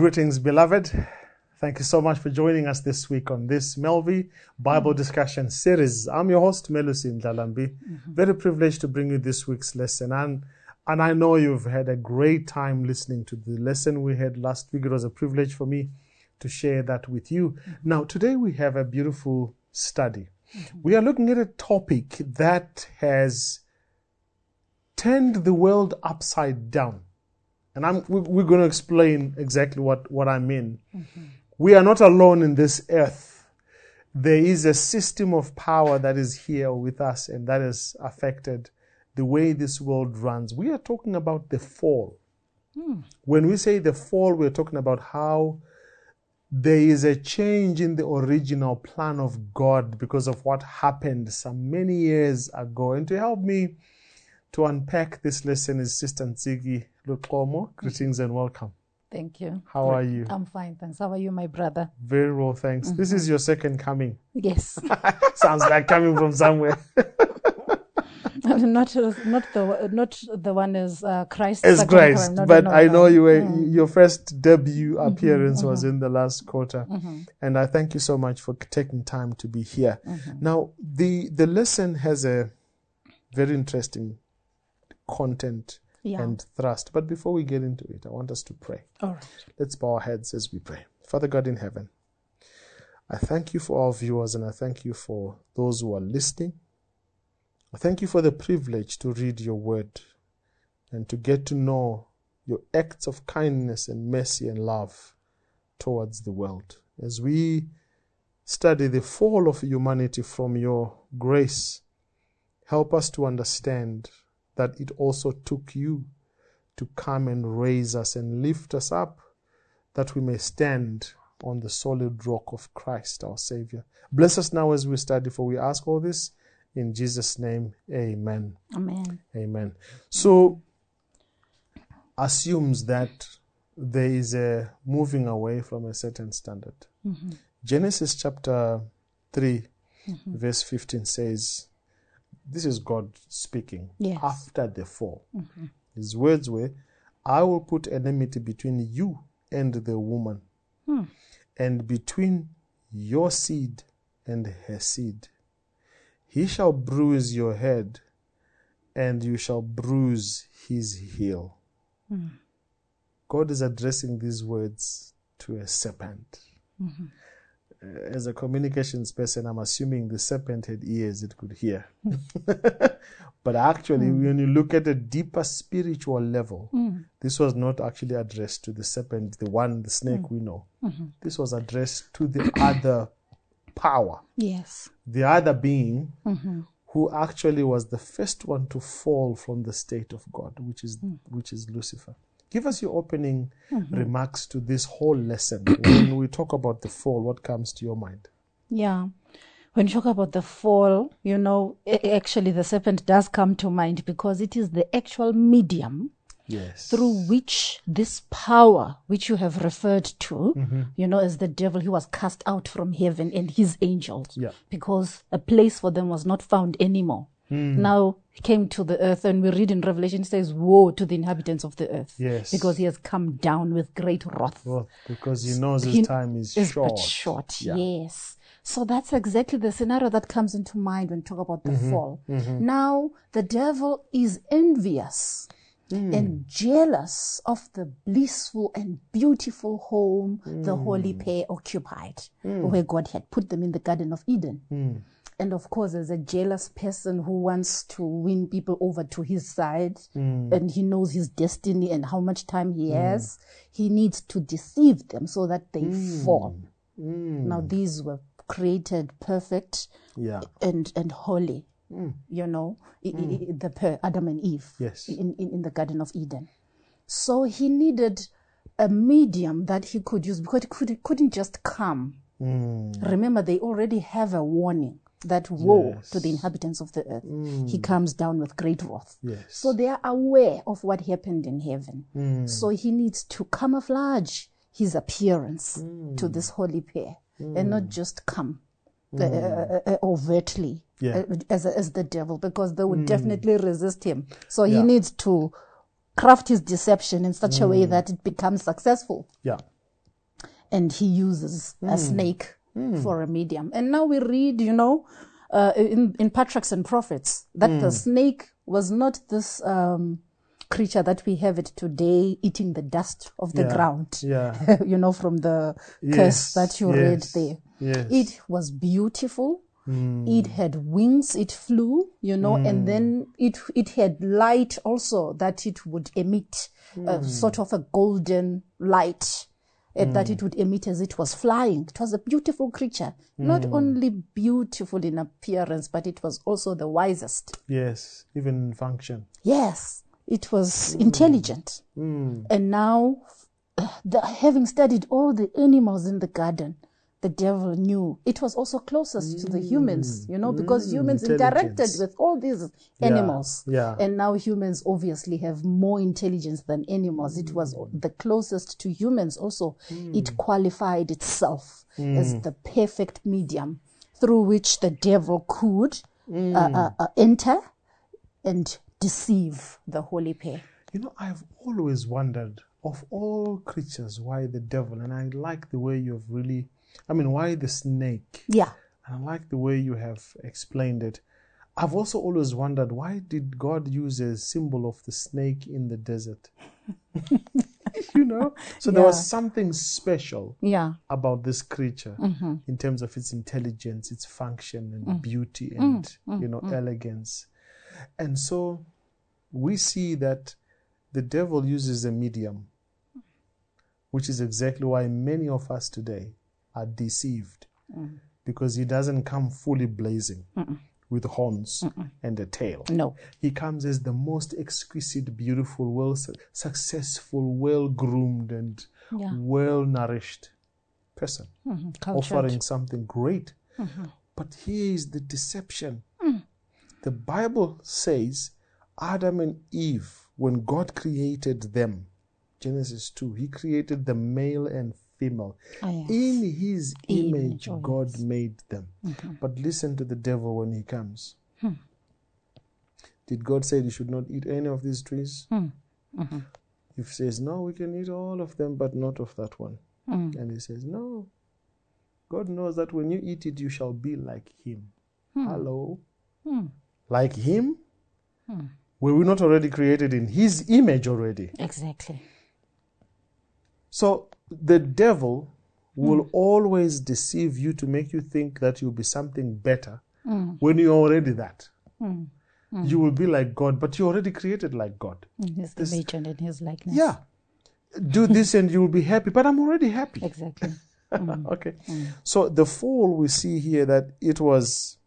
Greetings, beloved. Thank you so much for joining us this week on this Melvi Bible mm-hmm. discussion series. I'm your host, Melusi Ndlalambi. Mm-hmm. Very privileged to bring you this week's lesson. And, and I know you've had a great time listening to the lesson we had last week. It was a privilege for me to share that with you. Mm-hmm. Now, today we have a beautiful study. We are looking at a topic that has turned the world upside down. And I'm, we- we're going to explain exactly what, what I mean. Mm-hmm. We are not alone in this earth. There is a system of power that is here with us and that has affected the way this world runs. We are talking about the fall. Hmm. When we say the fall, we're talking about how there is a change in the original plan of God because of what happened some many years ago. And to help me to unpack this lesson is Sister Nzigi Lutlomo. Greetings and welcome. Thank you. How are you? I'm fine, thanks. How are you, my brother? Very well, thanks. This is your second coming. Yes. Sounds like coming from somewhere. not not the not the one as uh, Christ. As Christ, coming. No, no, but no, I no. know you were Mm. your first debut appearance was mm-hmm. in the last quarter, and I thank you so much for taking time to be here. Mm-hmm. Now, the the lesson has a very interesting content Yeah. and thrust, but before we get into it, I want us to pray. All right. Let's bow our heads as we pray. Father God in heaven, I thank you for our viewers and I thank you for those who are listening. I thank you for the privilege to read your word and to get to know your acts of kindness and mercy and love towards the world. As we study the fall of humanity from your grace, help us to understand that it also took you to come and raise us and lift us up that we may stand on the solid rock of Christ our Savior. Bless us now as we study, for we ask all this in Jesus' name. Amen. Amen. Amen. So, assumes that there is a moving away from a certain standard. Mm-hmm. Genesis chapter 3, mm-hmm. verse 15 says, This is God speaking Yes. after the fall. Mm-hmm. His words were, I will put enmity between you and the woman, hmm. and between your seed and her seed. He shall bruise your head, and you shall bruise his heel. Hmm. God is addressing these words to a serpent. Uh, Uh, as a communications person, I'm assuming the serpent had ears it could hear. but actually, hmm. when you look at a deeper spiritual level, hmm. this was not actually addressed to the serpent, the one, the snake hmm. we know. Mm-hmm. This was addressed to the other power Yes. the other being mm-hmm. who actually was the first one to fall from the state of God, which is which is Lucifer. Give us your opening remarks to this whole lesson. when we talk about the fall, what comes to your mind? Yeah. When you talk about the fall, you know, actually the serpent does come to mind because it is the actual medium Yes. through which this power, which you have referred to, Mm-hmm. you know, as the devil, he was cast out from heaven and his angels Yeah. because a place for them was not found anymore. Hmm. Now he came to the earth, and we read in Revelation, it says, Woe to the inhabitants of the earth. Yes. Because he has come down with great wrath. Well, because he knows his He- time is is short. short. Yeah. Yes. So that's exactly the scenario that comes into mind when we talk about the Mm-hmm. fall. Now, the devil is envious Mm. and jealous of the blissful and beautiful home the Mm. holy pair occupied, where God had put them in the Garden of Eden. Mm. And of course, as a jealous person who wants to win people over to his side, Mm. and he knows his destiny and how much time he has, he needs to deceive them so that they Mm. fall. Now, these were created perfect Yeah. and, and holy, you know, i- the Adam and Eve Yes. in, in, in the Garden of Eden. So he needed a medium that he could use because he could, it couldn't just come. Remember, they already have a warning that woe to the inhabitants of the earth. He mm. comes down with great wrath. Yes. So they are aware of what happened in heaven. Mm. So he needs to camouflage his appearance mm. to this holy pair and not just come uh, uh, uh, uh, overtly Yeah. uh, as, as the devil because they would definitely resist him. So he Yeah. needs to craft his deception in such a way that it becomes successful. Yeah. and he uses a snake Hmm. for a medium. And now we read, you know, uh, in, in Patriarchs and Prophets, that the hmm. snake was not this um, creature that we have it today, eating the dust of the Yeah. ground. Yeah. you know, from the Yes, curse that you read there. yes. It was beautiful. Hmm. It had wings. It flew, you know, and then it it had light also that it would emit, a sort of a golden light. Uh, That hmm. it would emit as it was flying. It was a beautiful creature, not hmm. only beautiful in appearance, but it was also the wisest. Yes. Even function. Yes, it was hmm. intelligent. And now, the, having studied all the animals in the garden, the devil knew it was also closest to the humans, you know, because humans interacted with all these animals. yeah. And now humans obviously have more intelligence than animals. It was the closest to humans also. It qualified itself as the perfect medium through which the devil could uh, uh, uh, enter and deceive the holy pair. You know, I've always wondered of all creatures why the devil, and I like the way you've really, I mean, why the snake? Yeah. And I like the way you have explained it. I've also always wondered why did God use a symbol of the snake in the desert? you know? So there was something special Yeah. about this creature mm-hmm. in terms of its intelligence, its function and mm. beauty mm. and mm. you know elegance. And so we see that the devil uses a medium, which is exactly why many of us today are deceived mm. because he doesn't come fully blazing with horns and a tail. No. He comes as the most exquisite, beautiful, well successful, well groomed, and Yeah. well nourished person, mm-hmm. Cultured. offering something great. Mm-hmm. But here is the deception. Mm. The Bible says Adam and Eve, when God created them, Genesis 2, He created the male and female. Oh, yes. In His Image, image, God made them. Mm-hmm. But listen to the devil when he comes. Hmm. Did God say you should not eat any of these trees? Hmm. Mm-hmm. He says, No, we can eat all of them, but not of that one. Mm. And he says, No. God knows that when you eat it, you shall be like him. Hmm. Hello? Like him? Were we not already created in his image already? Exactly. So the devil will hmm. always deceive you to make you think that you'll be something better hmm. when you're already that. Hmm. You will be like God, but you're already created like God. In his image and in his likeness. Yeah. Do this and you will be happy, but I'm already happy. Exactly. okay. So the fall we see here that it was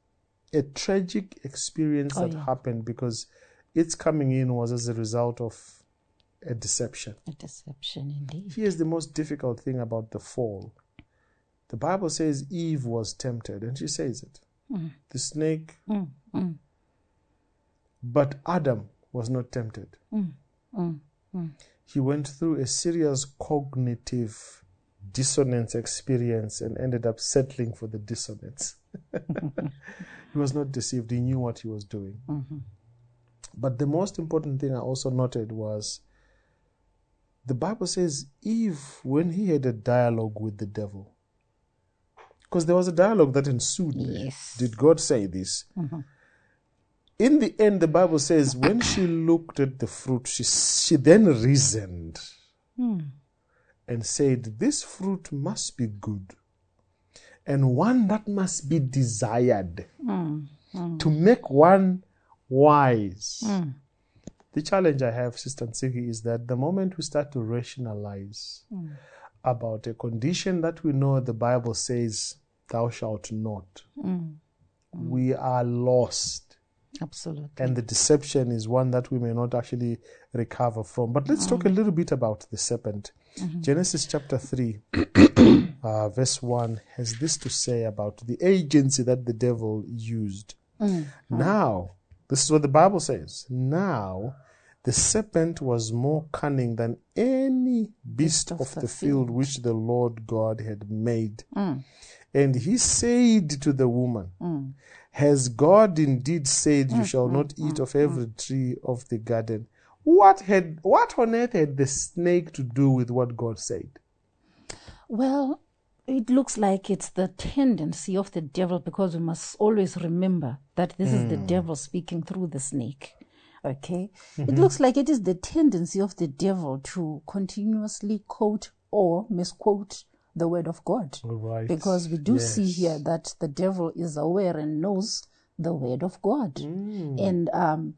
a tragic experience Oh, that yeah. happened because its coming in was as a result of a deception. A deception indeed. Here's the most difficult thing about the fall. The Bible says Eve was tempted, and she says it. Hmm. The snake. Hmm. Hmm. But Adam was not tempted. He went through a serious cognitive dissonance experience and ended up settling for the dissonance. he was not deceived, he knew what he was doing. Mm-hmm. But the most important thing I also noted was the Bible says Eve, when he had a dialogue with the devil, because there was a dialogue that ensued. Yes. Did God say this? Mm-hmm. In the end, the Bible says when she looked at the fruit, she, she then reasoned hmm. and said, This fruit must be good and one that must be desired hmm. Hmm. to make one wise. The challenge I have, Sister Nsiki, is that the moment we start to rationalize hmm. about a condition that we know the Bible says, Thou shalt not, hmm. Hmm. we are lost. Absolutely. And the deception is one that we may not actually recover from. But let's talk a little bit about the serpent. Mm-hmm. Genesis chapter 3, uh, verse 1 has this to say about the agency that the devil used. Mm. Mm. Now, this is what the Bible says. Now, the serpent was more cunning than any beast of, the, field which the Lord God had made. Mm. And he said to the woman, mm. Has God indeed said, You mm, shall not eat of every tree of the garden? What had what on earth had the snake to do with what God said? Well, it looks like it's the tendency of the devil because we must always remember that this is the hmm. devil speaking through the snake. Okay? It mm-hmm. looks like it is the tendency of the devil to continuously quote or misquote the word of God. All right. Because we do see here that the devil is aware and knows the word of God. Mm. And um,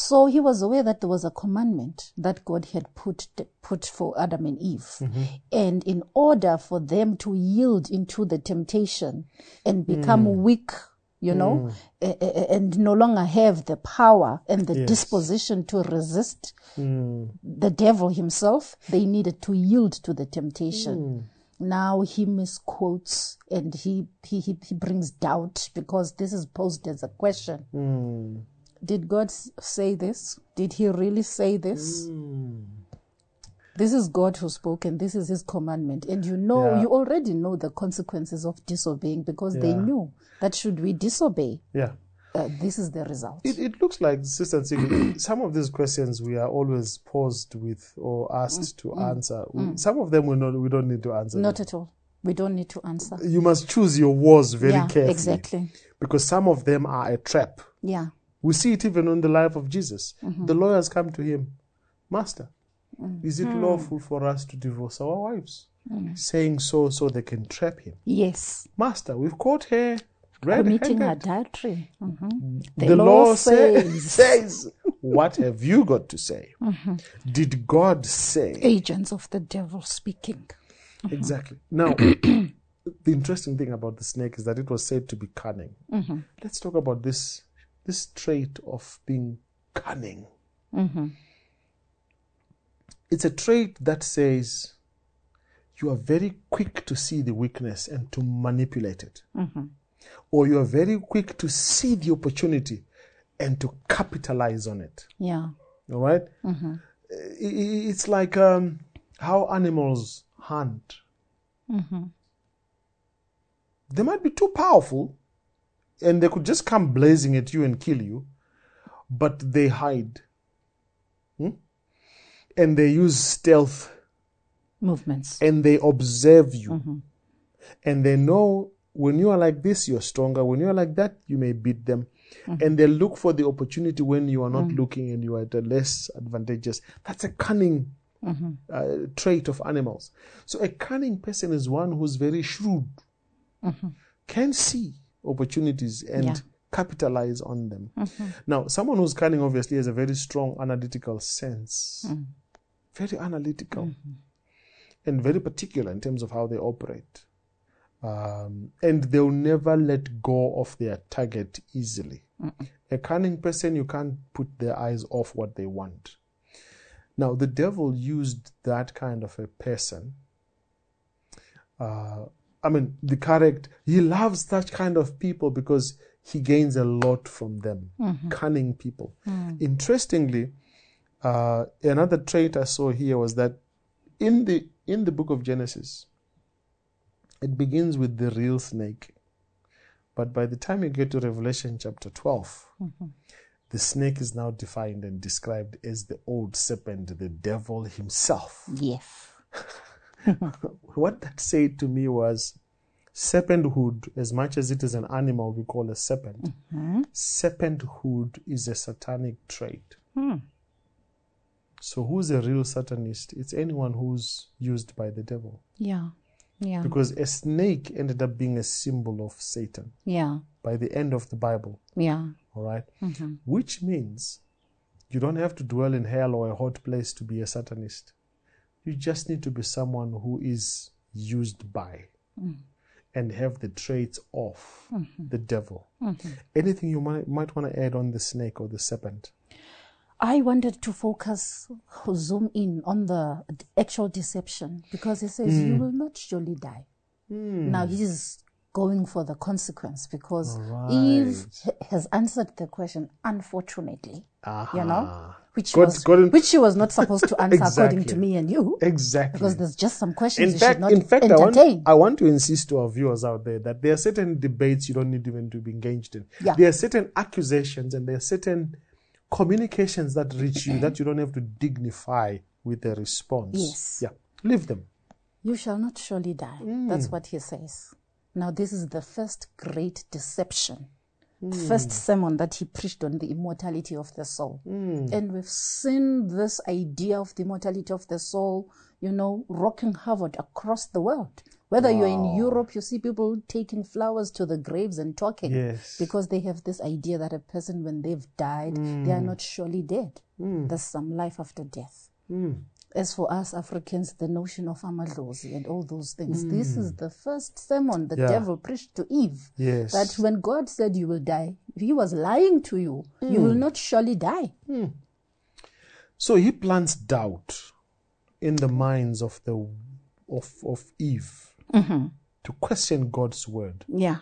so he was aware that there was a commandment that God had put put for Adam and Eve. Mm-hmm. And in order for them to yield into the temptation and mm. become weak, you know, mm. a- and no longer have the power and the Yes. disposition to resist mm. the devil himself, they needed to yield to the temptation. Now he misquotes and he, he, he, he brings doubt because this is posed as a question. Did God say this? Did he really say this? This is God who spoke, and this is His commandment. And you know, Yeah. you already know the consequences of disobeying because they knew that should we disobey, Yeah. uh, this is the result. It, it looks like, Sister Tsiki, some of these questions we are always posed with or asked to answer. We- Some of them we, not, we don't need to answer. Mm. Not them. at all. We don't need to answer. You must choose your words very yeah, carefully. exactly. Because some of them are a trap. Yeah. We see it even in the life of Jesus. Mm-hmm. The lawyers come to him, Master, Mm. is it lawful for us to divorce our wives? Saying so so they can trap him. Yes. Master, we've caught her Committing red-handed. adultery. Mhm. The, law, say- says says, What have you got to say? Mm-hmm. Did God say? agents of the devil speaking. Exactly. Now, the interesting thing about the snake is that it was said to be cunning. Mm-hmm. Let's talk about this this trait of being cunning. Mm-hmm. It's a trait that says you are very quick to see the weakness and to manipulate it, Mm-hmm. or you are very quick to see the opportunity and to capitalize on it. Yeah. All right? Mm-hmm. It's like um, how animals hunt. Mm-hmm. They might be too powerful and they could just come blazing at you and kill you, but they hide. Hmm? And they use stealth Movements. and they observe you. Mm-hmm. And they know when you are like this, you're stronger. When you are like that, you may beat them. Mm-hmm. And they look for the opportunity when you are not mm-hmm. looking and you are at a less advantageous. That's a cunning uh, trait of animals. So a cunning person is one who's very shrewd, can see opportunities and Yeah. capitalize on them. Now, someone who's cunning obviously has a very strong analytical sense, very analytical and very particular in terms of how they operate. Um, and they'll never let go of their target easily. A cunning person, you can't put their eyes off what they want. Now, the devil used that kind of a person. Uh, I mean, the correct, he loves such kind of people because he gains a lot from them. Mm-hmm. Cunning people. Mm. Interestingly, uh, another trait I saw here was that in the in the book of Genesis, it begins with the real snake. But by the time you get to Revelation chapter 12, mm-hmm. the snake is now defined and described as the old serpent, the devil himself. Yes. What that said to me was serpenthood, as much as it is an animal we call a serpent, mm-hmm. serpenthood is a satanic trait. Hmm. So, who's a real Satanist? It's anyone who's used by the devil. Yeah. Yeah. Because a snake ended up being a symbol of Satan Yeah. by the end of the Bible. Yeah. All right? Mm-hmm. Which means you don't have to dwell in hell or a hot place to be a Satanist. You just need to be someone who is used by and have the traits of the devil. Anything you might, might want to add on the snake or the serpent? I wanted to focus, zoom in on the actual deception because it says, You mm. will not surely die. Now mm. he's going for the consequence because Eve has answered the question, unfortunately, you know, which, God- was, God- which she was not supposed to answer according to me and you. Exactly. Because there's just some questions in fact, should not in fact, I want, entertain. I want to insist to our viewers out there that there are certain debates you don't need even to be engaged in. Yeah. There are certain accusations and there are certain communications that reach you that you don't have to dignify with a response. Yes. Yeah. Leave them. You shall not surely die. That's mm. what he says. Now, this is the first great deception, Hmm. first sermon that he preached on the immortality of the soul. Hmm. And we've seen this idea of the immortality of the soul, you know, rocking havoc across the world. Whether you're in Europe, you see people taking flowers to the graves and talking Yes. because they have this idea that a person, when they've died, they are hmm. not surely dead. There's some life after death. As for us Africans, the notion of amadlozi and all those things, mm. this is the first sermon the Yeah. devil preached to Eve. Yes. That when God said you will die, he was lying to you. You will mm. not surely die. Mm. So he plants doubt in the minds of the of of Eve mm-hmm. to question God's word. Yeah.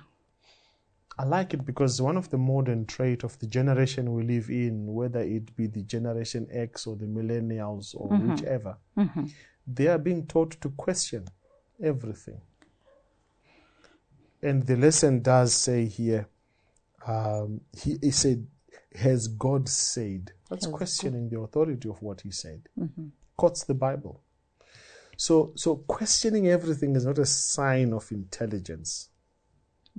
I like it because one of the modern trait of the generation we live in, whether it be the generation X or the millennials or mm-hmm. whichever, mm-hmm. they are being taught to question everything. And the lesson does say here, um, he, he said, "Has God said?" That's Has questioning the authority of what He said. Mm-hmm. Quotes the Bible. So, so questioning everything is not a sign of intelligence.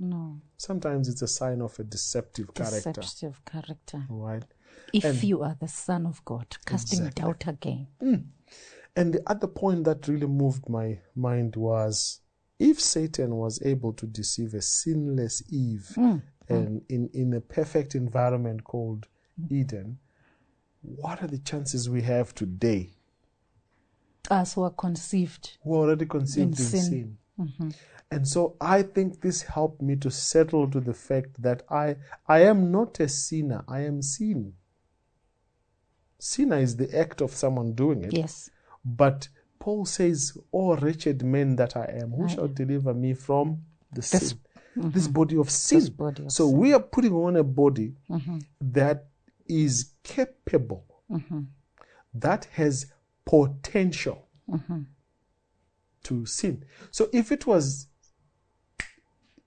No. Sometimes it's a sign of a deceptive character. Deceptive character. Right. If you are the Son of God, casting Exactly. doubt again. Hmm. And the other point that really moved my mind was if Satan was able to deceive a sinless Eve hmm. Hmm. and in, in a perfect environment called Eden, what are the chances we have today Us who are conceived. who are already conceived in, In sin. sin? Mm-hmm. And so I think this helped me to settle to the fact that I I am not a sinner, I am sin. Sinner is the act of someone doing it. Yes. But Paul says, Oh wretched man that I am, who shall deliver me from the sin? Mm-hmm. This body of sin. This body of so we are putting on a body mm-hmm. that is capable, mm-hmm. that has potential to sin. So if it was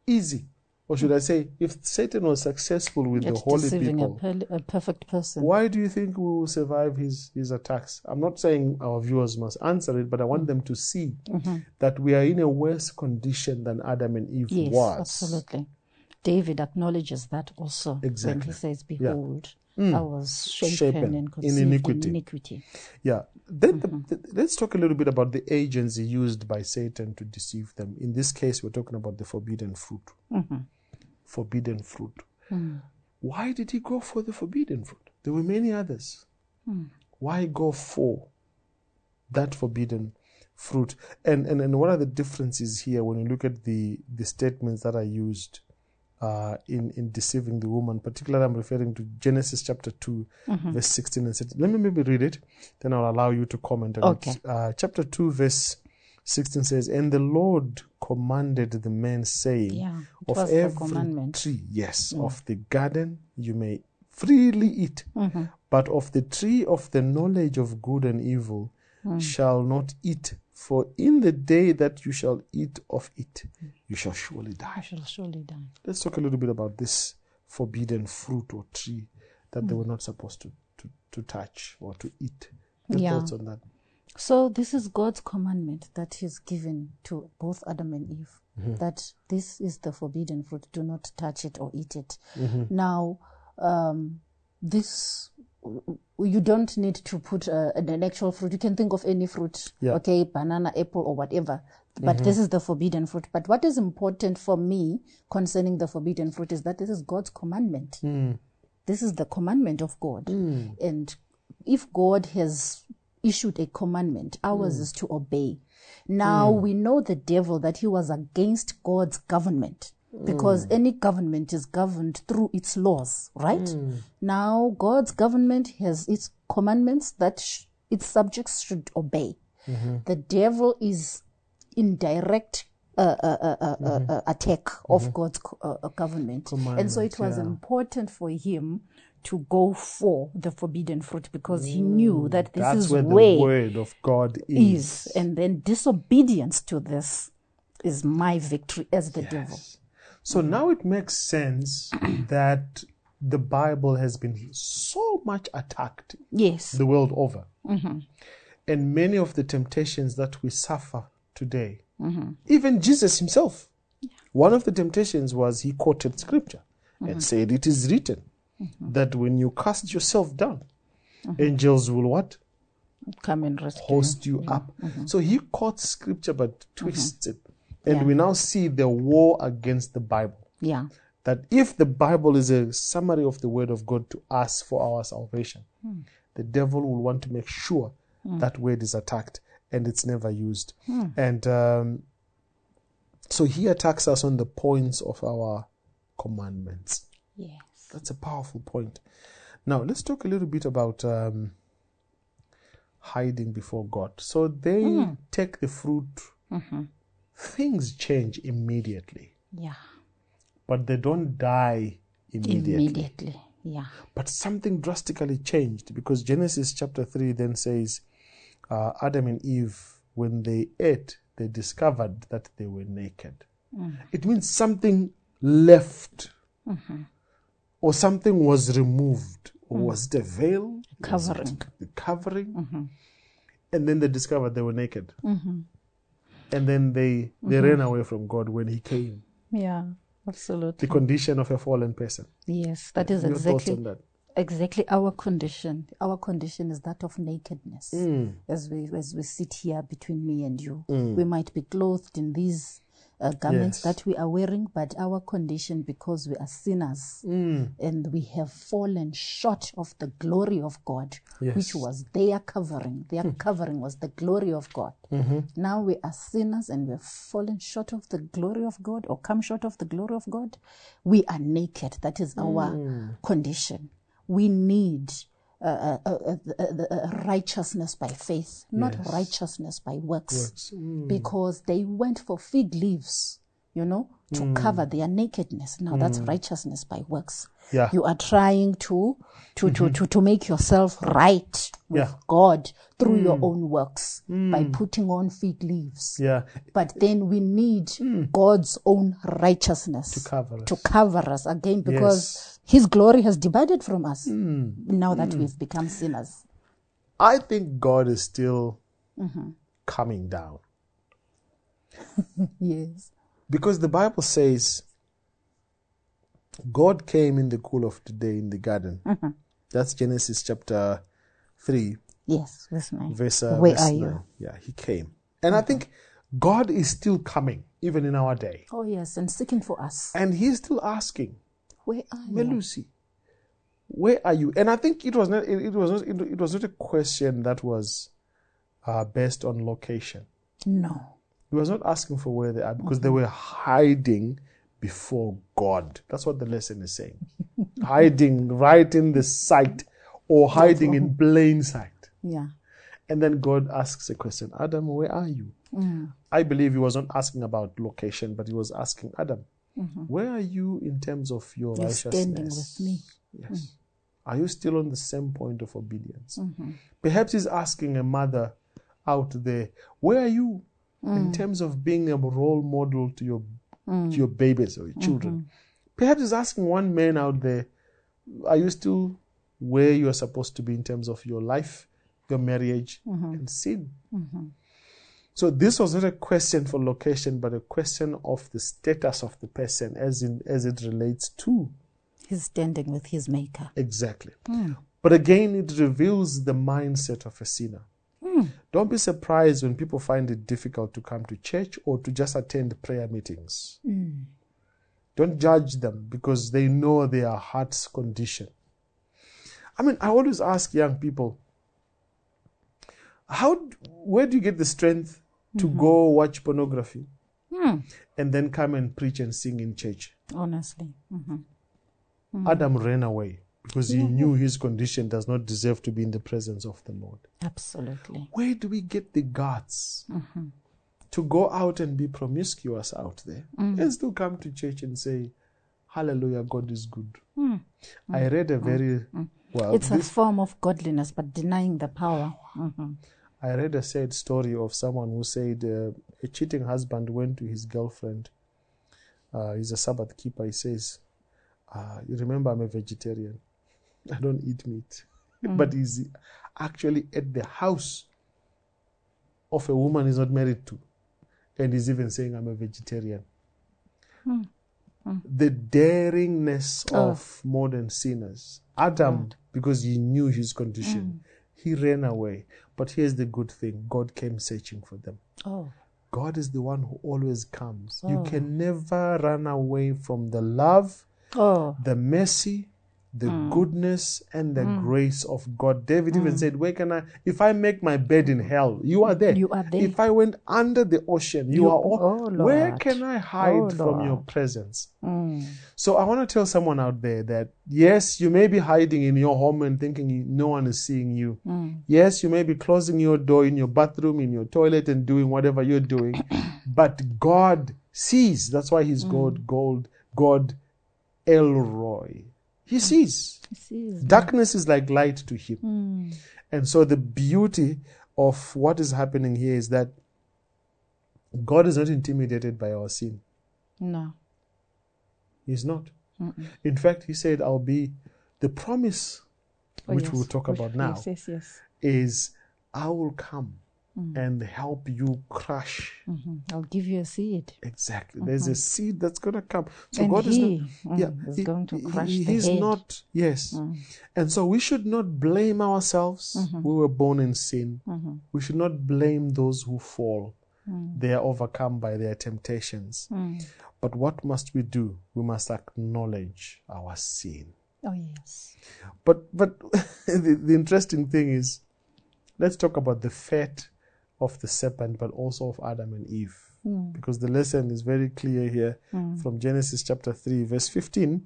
easy, or should I say, if Satan was successful with the holy deceiving a, people, per- a perfect person. why do you think we will survive his, his attacks? I'm not saying our viewers must answer it, but I want them to see mm-hmm. that we are in a worse condition than Adam and Eve Yes, was. absolutely. David acknowledges that also when Exactly. he says, Yeah. Mm. I was in and conceived iniquity. in iniquity. Yeah. Then the, mm-hmm. the- let's talk a little bit about the agency used by Satan to deceive them. In this case, we're talking about the forbidden fruit. Mm-hmm. Forbidden fruit. Hmm. Why did he go for the forbidden fruit? There were many others. Hmm. Why go for that forbidden fruit? And, and and what are the differences here when you look at the the statements that are used uh, in in deceiving the woman? Particularly, I'm referring to Genesis chapter 2 verse sixteen and seventeen. Let me maybe read it, then I'll allow you to comment on Okay. it. Uh, chapter two verse sixteen says, "And the Lord commanded the man, saying, Yeah, of every tree, yes, of the garden you may freely eat, Mm-hmm. but of the tree of the knowledge of good and evil Mm. shall not eat. For in the day that you shall eat of it, you shall surely die. shall surely die. Let's talk a little bit about this forbidden fruit or tree that Mm. they were not supposed to, to, to touch or to eat. Your Yeah. thoughts on that? So this is God's commandment that He's given to both Adam and Eve. That this is the forbidden fruit. Do not touch it or eat it. Now, um, this you don't need to put uh, an actual fruit. You can think of any fruit, Yeah. okay, banana, apple, or whatever. But mm-hmm. this is the forbidden fruit. But what is important for me concerning the forbidden fruit is that this is God's commandment. Hmm. This is the commandment of God. Hmm. And if God has issued a commandment, ours hmm. is to obey. Now we know the devil that he was against God's government because any government is governed through its laws, right? Now God's government has its commandments that sh- its subjects should obey. The devil is in direct uh, uh, uh, uh, uh, uh, attack of God's uh, uh, government. And so it was yeah. important for him to go for the forbidden fruit because he knew that this That's is where the way word of God is. is. And then disobedience to this is my victory as the devil. So now it makes sense that the Bible has been so much attacked Yes. the world over. Mm-hmm. And many of the temptations that we suffer today. Mm-hmm. Even Jesus himself, one of the temptations was he quoted scripture and mm-hmm. said, It is written mm-hmm. that when you cast yourself down, angels will what? Come and rescue. Host you up. So he quotes scripture but twists it. And Yeah. we now see the war against the Bible. Yeah. That if the Bible is a summary of the word of God to us for our salvation, hmm. the devil will want to make sure hmm. that word is attacked and it's never used. Hmm. And um, so he attacks us on the points of our commandments. Yes. That's a powerful point. Now, let's talk a little bit about um, hiding before God. So they take the fruit, mm-hmm. Things change immediately, Yeah. but they don't die immediately. Immediately. Yeah. But something drastically changed because Genesis chapter 3 then says uh, Adam and Eve, when they ate, they discovered that they were naked. Mm. It means something left mm-hmm. or something was removed. Or was it a veil? Covering. the covering? Mm-hmm. And then they discovered they were naked. Mm-hmm. And then they, they ran away from God when He came. Yeah. Absolutely. The condition of a fallen person. Yes. That is Your exactly on that? exactly our condition. Our condition is that of nakedness. Mm. As we as we sit here between me and you, we might be clothed in these uh, garments Yes. that we are wearing, but our condition, because we are sinners Mm. and we have fallen short of the glory of God, Yes. which was their covering. Their covering was the glory of God. Mm-hmm. Now we are sinners and we've fallen short of the glory of God or come short of the glory of God. We are naked. That is our Mm. condition. We need uh, uh, righteousness by faith, not Yes. righteousness by works, Works. Mm. because they went for fig leaves, you know, to hmm. cover their nakedness. Now that's hmm. righteousness by works. Yeah. You are trying to to to, mm-hmm. to, to make yourself right with Yeah. God through your hmm. own works by putting on fig leaves. Yeah. But then we need God's own righteousness To cover us. to cover us again because His glory has divided from us now that we've become sinners. I think God is still Mm-hmm. coming down Yes. Because the Bible says God came in the cool of the day in the garden. Mm-hmm. That's Genesis chapter 3, Yes, verse 9. verse, uh, Where verse are 9. you? Mm-hmm. Yeah, he came. And I think God is still coming, even in our day. Oh, yes, and seeking for us. And he's still asking, Where are you? Melusi, where are you? And I think it was not, it, it was not, it, it was not a question that was uh, based on location. No. He was not asking for where they are because they Mm-hmm. were hiding before God. That's what the lesson is saying. hiding right in the sight or hiding in plain sight. Yeah. And then God asks a question Adam, where are you? Mm. I believe he was not asking about location, but he was asking Adam, Mm-hmm. where are you in terms of your You're righteousness? standing with me. Yes. Are you still on the same point of obedience? Mm-hmm. Perhaps he's asking a mother out there, where are you Mm. in terms of being a role model to your to your babies or your children? Mm-hmm. Perhaps he's asking one man out there, are you still where you are supposed to be in terms of your life, your marriage, Mm-hmm. and sin? So this was not a question for location, but a question of the status of the person as in as it relates to He's standing with his maker. Exactly. But again, it reveals the mindset of a sinner. Hmm. Don't be surprised when people find it difficult to come to church or to just attend prayer meetings. Hmm. Don't judge them because they know their heart's condition. I mean, I always ask young people, how, where do you get the strength to mm-hmm. go watch pornography hmm. and then come and preach and sing in church? Honestly. hmm Adam ran away because he knew his condition does not deserve to be in the presence of the Lord. Absolutely. Where do we get the guts to go out and be promiscuous out there and still come to church and say, Hallelujah, God is good? I read a very well. It's a form of godliness, but denying the power. Mhm. I read a sad story of someone who said uh, a cheating husband went to his girlfriend. Uh, he's a Sabbath keeper. He says, uh, "You remember I'm a vegetarian. I don't eat meat." Mm. but he's actually at the house of a woman he's not married to, and he's even saying, I'm a vegetarian. Hmm. Hmm. The daringness Oh. of modern sinners. Adam, because he knew his condition, mm. he ran away. But here's the good thing God came searching for them. Oh. God is the one who always comes. You Oh. can never run away from the love, Oh. the mercy, the Mm. goodness, and the grace of God. David even said, Where can I, if I make my bed in hell, you are there. You are there. If I went under the ocean, you, You- are all, oh, Where can I hide Oh, from your presence? Mm. So I want to tell someone out there that yes, you may be hiding in your home and thinking no one is seeing you. Mm. Yes, you may be closing your door in your bathroom, in your toilet, and doing whatever you're doing, but God sees. That's why He's God, God, God, El Roi. He sees. He sees. Darkness is like light to Him. Mm. And so the beauty of what is happening here is that God is not intimidated by our sin. No. He's not. Mm-mm. In fact, he said, I'll be the promise, Oh, which yes. we'll talk Which- about now, Yes, yes, is I will come and help you crush. hmm I'll give you a seed. Exactly. There's a seed that's going to come. So and God he is not. mm, Yeah, is he- going to crush he- He's head. not. Yes. Mm. And so we should not blame ourselves. Mm-hmm. We were born in sin. We should not blame those who fall. Mm. They are overcome by their temptations. Mm. But what must we do? We must acknowledge our sin. Oh, yes. But but the, the interesting thing is, let's talk about the fate of the serpent, but also of Adam and Eve, Mm. because the lesson is very clear here Mm. from Genesis chapter three, verse fifteen.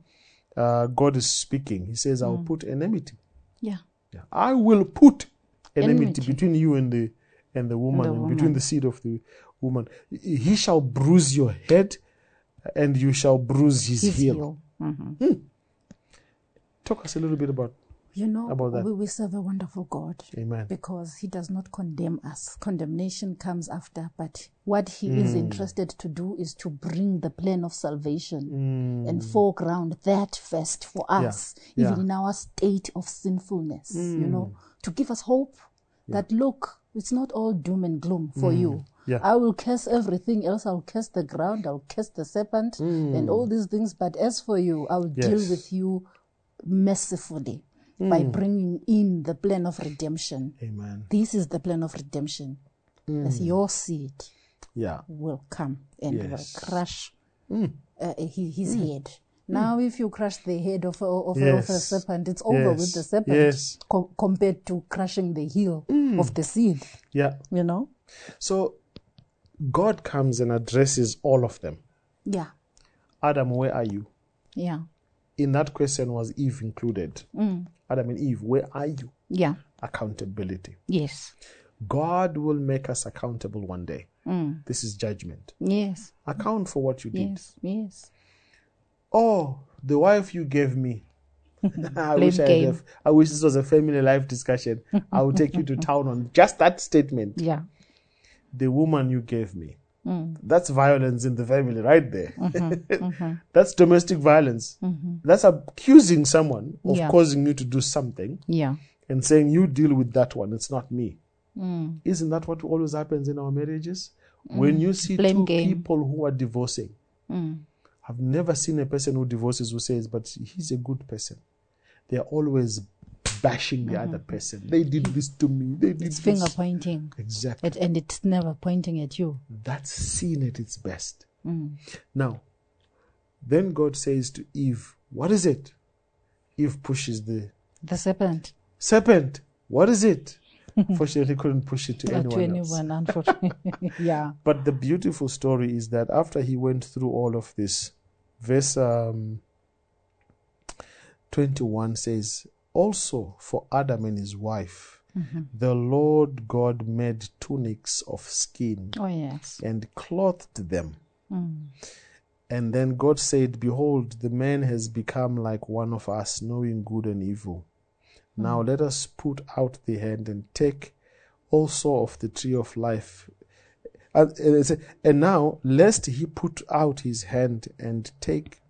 Uh, God is speaking. He says, "I'll put enmity. Yeah. Yeah, I will put enmity, Enmity. between you and the and the woman, the and woman. between the seed of the woman. He shall bruise your head, and you shall bruise his, His heel." heel. Mhm. Talk us a little bit about. You know, About that. We, we serve a wonderful God Amen. because He does not condemn us. Condemnation comes after, but what He is Mm. interested to do is to bring the plan of salvation Mm. and foreground that first for us, Yeah. even in our state of sinfulness, you know, to give us hope that look, it's not all doom and gloom for you. Mm. Yeah. I will curse everything else. I'll curse the ground. I'll curse the serpent and all these things. But as for you, I will deal Mm. With you mercifully by Mm. bringing in the plan of redemption. Amen. This is the plan of redemption. As your seed Yeah. will come and Yes. will crush Mm. uh, his, his head. Now, if you crush the head of a, of, a, of a serpent, it's over with the serpent Yes. co- compared to crushing the heel of the seed. Yeah. You know? So God comes and addresses all of them. Yeah, Adam, where are you? yeah, In that question was Eve included. Adam and Eve, where are you? yeah. Accountability. Yes, God will make us accountable one day. Mm. This is judgment. yes, Account for what you did. yes, yes. Oh, the wife you gave me. I wish I, a- I wish this was a family life discussion. I will take you to town on just that statement. Yeah, The woman you gave me. Mm. That's violence in the family, right there. Mm-hmm, That's domestic violence. That's accusing someone of Yeah. causing you to do something yeah. and saying, You deal with that one, it's not me. Mm. Isn't that what always happens in our marriages? When you see Blame two game. people who are divorcing, Mm. I've never seen a person who divorces who says, But he's a good person. They are always bashing the other person. They did this to me. They did Mm-hmm. It's this. finger pointing, Exactly. it, and it's never pointing at you. That's sin at its best. Mm. Now, then God says to Eve, What is it? Eve pushes the The serpent serpent. What is it? Fortunately, couldn't push it to anyone, to else. anyone, unfortunately. yeah. But the beautiful story is that after he went through all of this, verse um, 21 says, Also for Adam and his wife, Mm-hmm. the Lord God made tunics of skin Oh yes. and clothed them. Mm. And then God said, Behold, the man has become like one of us, knowing good and evil. Now let us put out the hand and take also of the tree of life. And, and it said, and now, lest he put out his hand and take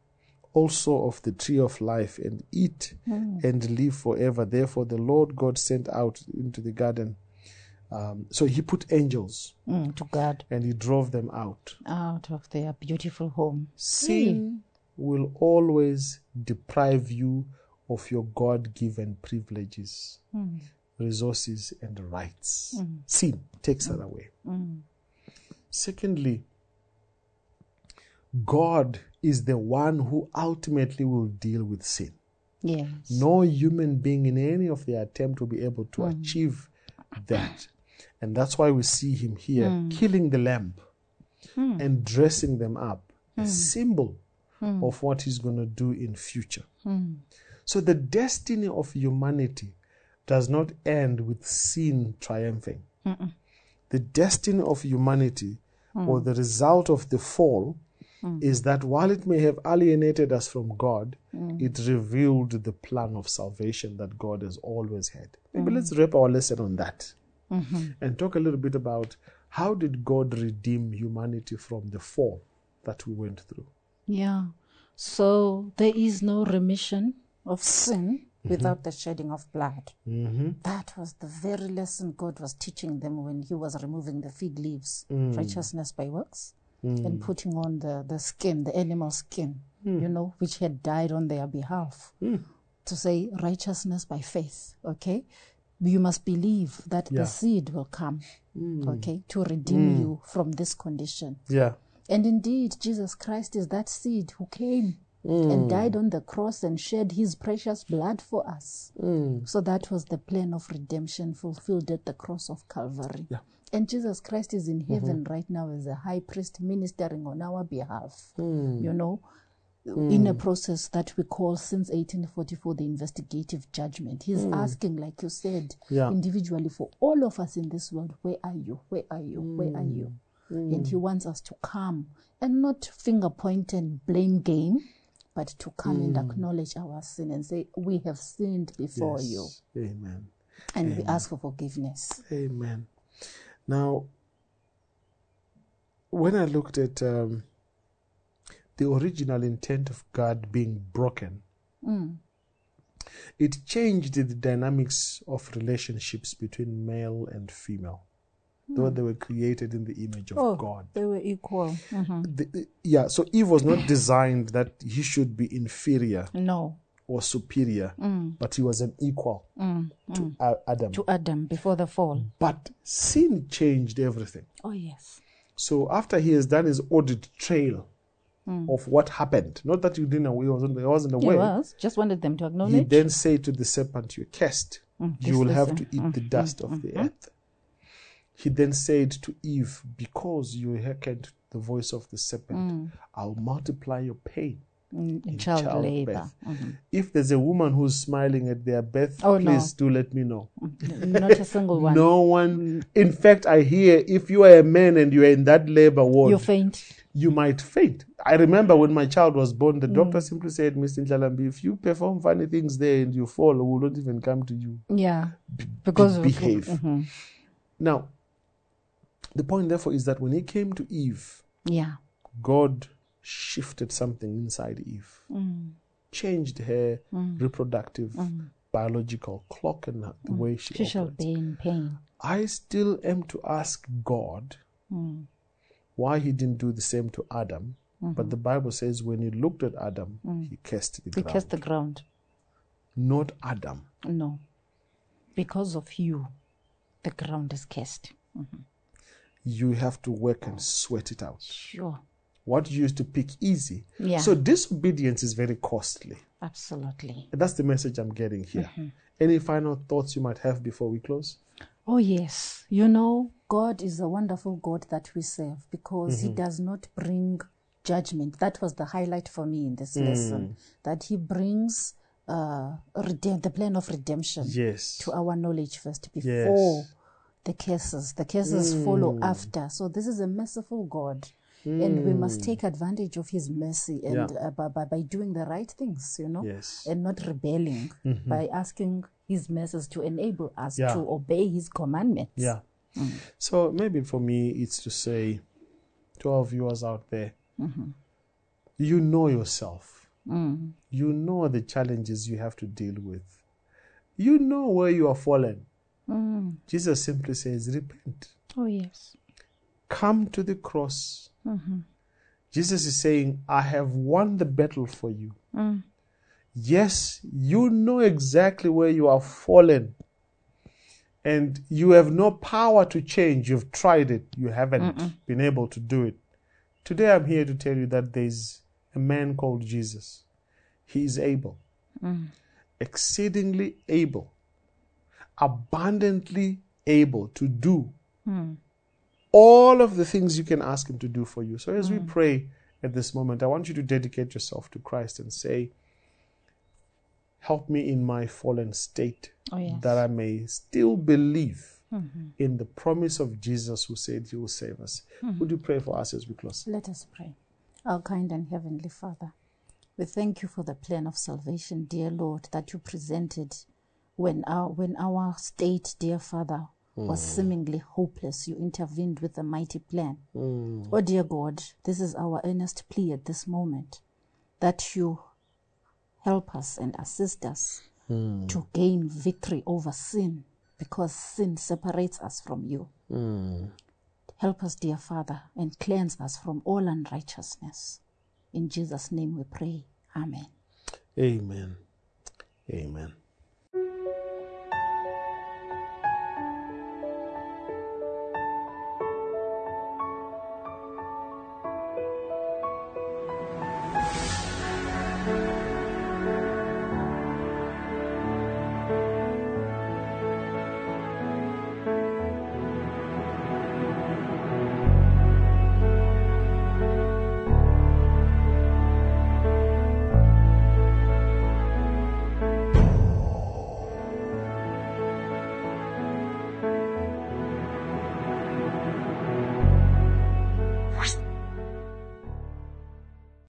also of the tree of life and eat hmm. and live forever. Therefore, the Lord God sent out into the garden Um, so he put angels Mm, to guard and he drove them out. out of their beautiful home. Sin hmm. will always deprive you of your God given privileges, hmm. resources, and rights. Sin takes that away. Secondly, God is the one who ultimately will deal with sin. Yes. No human being in any of their attempt will be able to mm. achieve that. And that's why we see him here mm. killing the lamb mm. and dressing them up, a symbol of what he's going to do in future. So the destiny of humanity does not end with sin triumphing. The destiny of humanity or the result of the fall Mm. is that while it may have alienated us from God, mm. it revealed the plan of salvation that God has always had. Maybe mm. let's wrap our lesson on that mm-hmm. and talk a little bit about how did God redeem humanity from the fall that we went through. Yeah. So there is no remission of sin mm-hmm. without the shedding of blood. Mm-hmm. That was the very lesson God was teaching them when He was removing the fig leaves, righteousness by works, and mm. putting on the, the skin, the animal skin, mm. you know, which had died on their behalf. Mm. To say righteousness by faith, okay? You must believe that Yeah. the seed will come, okay, to redeem you from this condition. Yeah. And indeed, Jesus Christ is that seed who came and died on the cross and shed his precious blood for us. So that was the plan of redemption fulfilled at the cross of Calvary. Yeah. And Jesus Christ is in heaven mm-hmm. right now as a high priest ministering on our behalf. Hmm. You know, hmm. in a process that we call since 1844 the investigative judgment. He's hmm. asking, like you said, Yeah. individually for all of us in this world, where are you? Where are you? Where are you? And he wants us to come and not finger point and blame game, but to come and acknowledge our sin and say, We have sinned before you. Amen. And we ask for forgiveness. Amen. Now, when I looked at um, the original intent of God being broken, it changed the dynamics of relationships between male and female, though they were created in the image of Oh, God. they were equal. Mhm. The- yeah, so Eve was not designed that he should be inferior No, or superior, mm. but he was an equal mm, to mm. A- Adam. to Adam before the fall. But sin changed everything. Oh, yes. So after he has done his audit trail of what happened, not that you didn't know, he wasn't, he wasn't He was. Just wanted them to acknowledge. He then said to the serpent, "You're cursed. Mm, you will have to. Mm, eat the dust of the earth." He then said to Eve, "Because you hearkened the voice of the serpent, I'll multiply your pain." Mm, in child childbirth. labor. Mhm. If there's a woman who's smiling at their birth, Oh, no. please do let me know. Not a single one. No one. In fact, I hear if you are a man and you are in that labor ward, You faint. you might faint. I remember when my child was born, Mm. the doctor simply said, Mr. Njalambi, if you perform funny things there and you fall, we will not even come to you. Yeah. Because of- behave. Mhm. Now, the point, therefore, is that when he came to Eve, Yeah. God shifted something inside Eve, Mm. changed her reproductive, biological clock and the way she, She shall be in pain. I still am to ask God Mm. why he didn't do the same to Adam. Mm-hmm. But the Bible says when he looked at Adam, he cursed the Mm. Because ground. the ground. Not Adam. No. Because of you, the ground is cursed. You have to work and sweat it out. Sure. What you used to pick easy. Yeah. So disobedience is very costly. Absolutely. And that's the message I'm getting here. Any final thoughts you might have before we close? Oh, yes. You know, God is a wonderful God that we serve because Mm-hmm. He does not bring judgment. That was the highlight for me in this Mm. lesson. That He brings uh, redem- the plan of redemption Yes. to our knowledge first before Yes. the cases. The cases follow Mm. after. So this is a merciful God. And we must mm. take advantage of his mercy and Mm. Yeah. uh, by, by, by doing the right things, you know, Yes. and not rebelling mm-hmm. by asking his mercies to enable us Yeah. to obey his commandments. Yeah. Mm. So maybe for me, it's to say to our viewers out there, mm-hmm. you know yourself. Mm. You know the challenges you have to deal with. You know where you are fallen. Jesus simply says, Repent. Oh, yes. Come to the cross. Mm-hmm. Jesus is saying, I have won the battle for you. Mm. Yes, you know exactly where you are fallen. And you have no power to change. You've tried it, you haven't been able to do it. Today, I'm here to tell you that there's a man called Jesus. He is able, mm. exceedingly able, abundantly able to do mm. All of the things you can ask Him to do for you. So, as we mm. pray at this moment, I want you to dedicate yourself to Christ and say, Help me in my fallen state Oh, yes. that I may still believe mm-hmm. in the promise of Jesus who said He will save us. Mm-hmm. Would you pray for us as we close? Let us pray. Our kind and heavenly Father, we thank you for the plan of salvation, dear Lord, that you presented when our when our state, dear Father, was mm. seemingly hopeless. You intervened with a mighty plan. Mm. Oh dear God, this is our earnest plea at this moment that you help us and assist us mm. to gain victory over sin because sin separates us from you. Help us, dear Father, and cleanse us from all unrighteousness. In Jesus' name we pray. Amen. Amen. Amen.